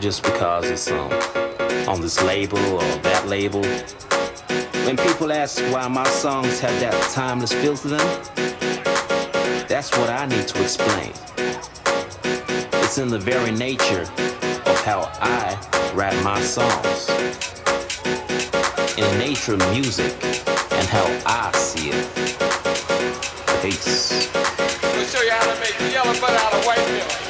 Just because it's um, on this label or that label. When people ask why my songs have that timeless feel to them, that's what I need to explain. It's in the very nature of how I write my songs. In the nature of music and how I see it. Peace. Show you how to make the yellow butter out of white milk.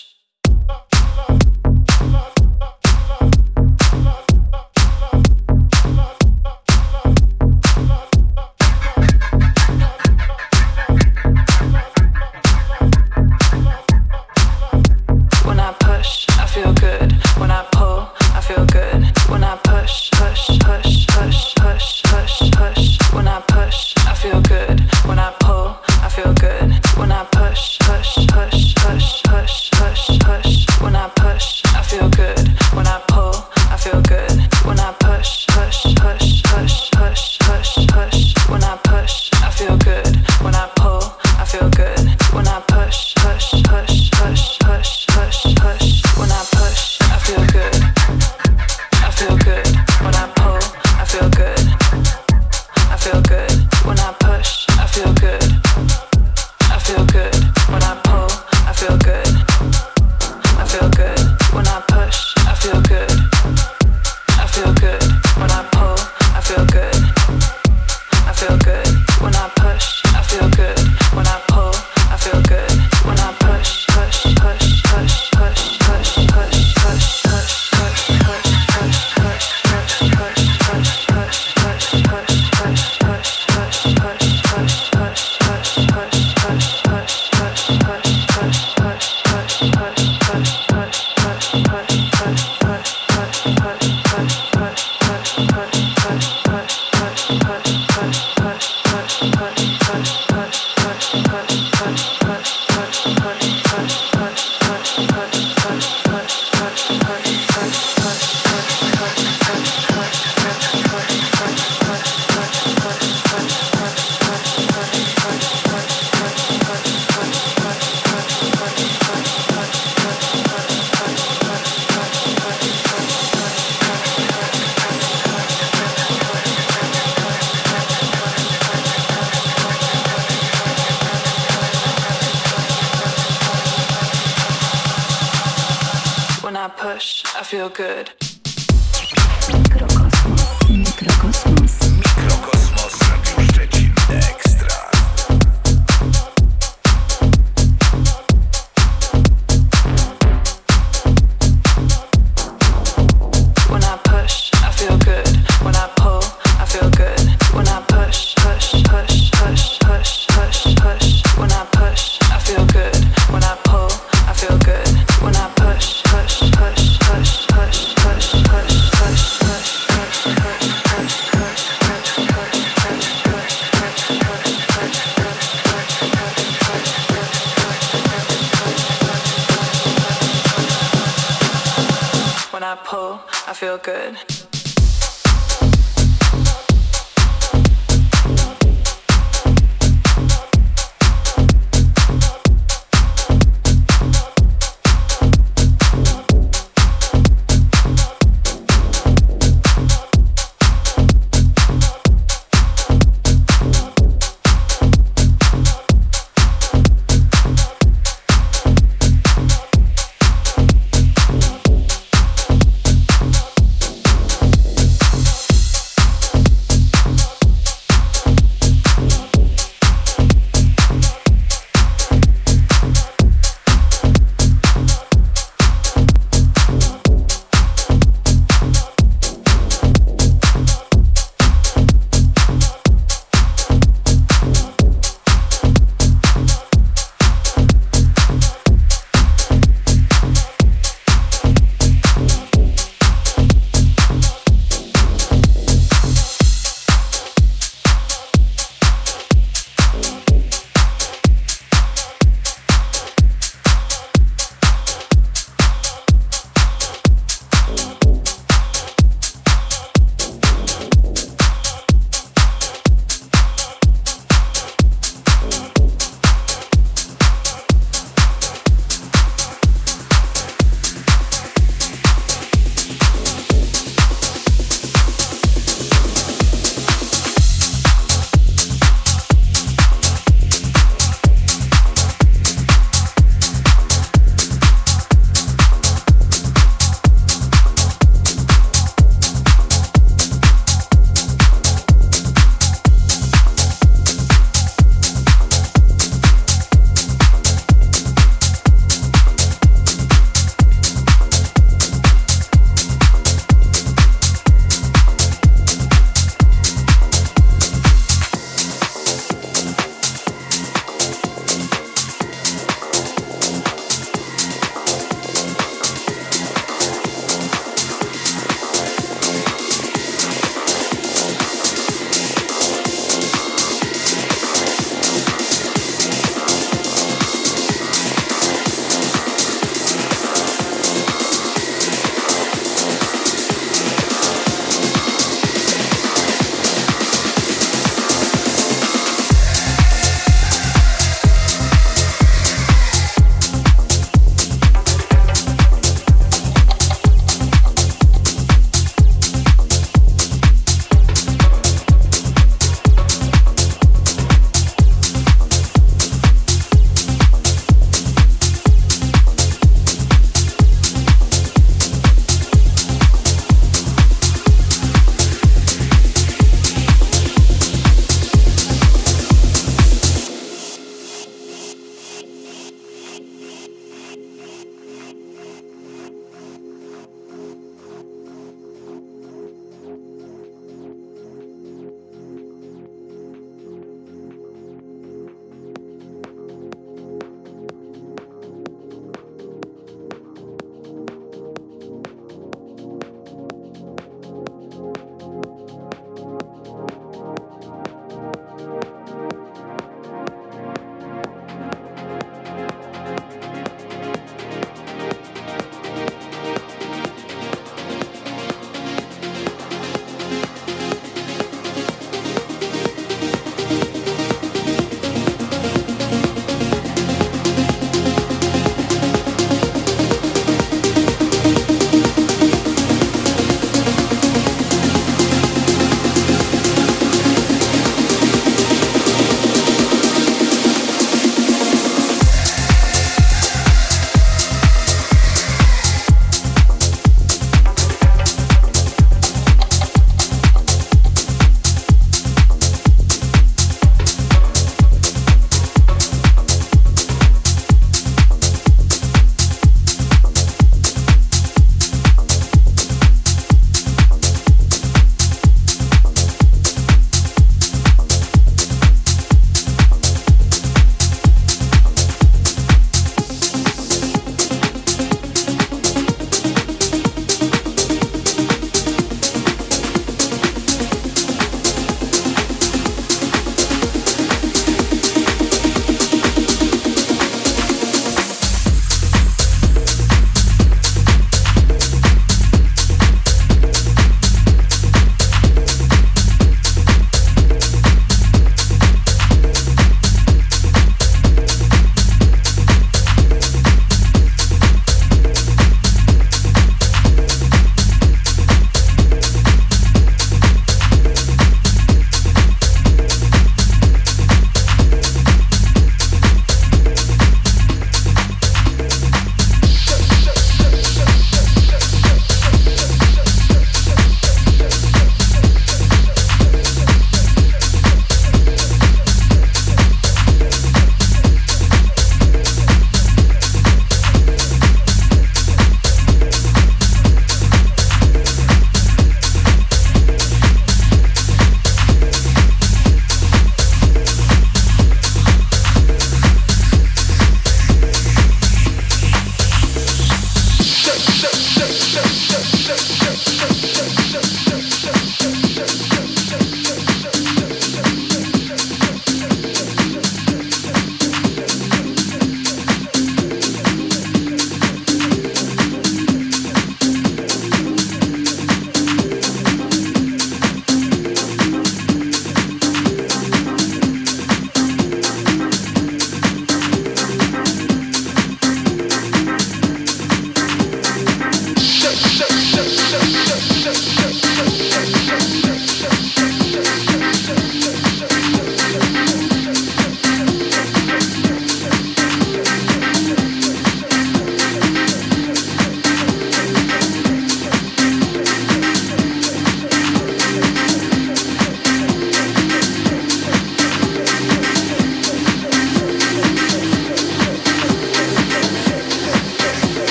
Mikrokosmos. Mikrokosmos. Mikrokosmos Radio Szczecin. Next.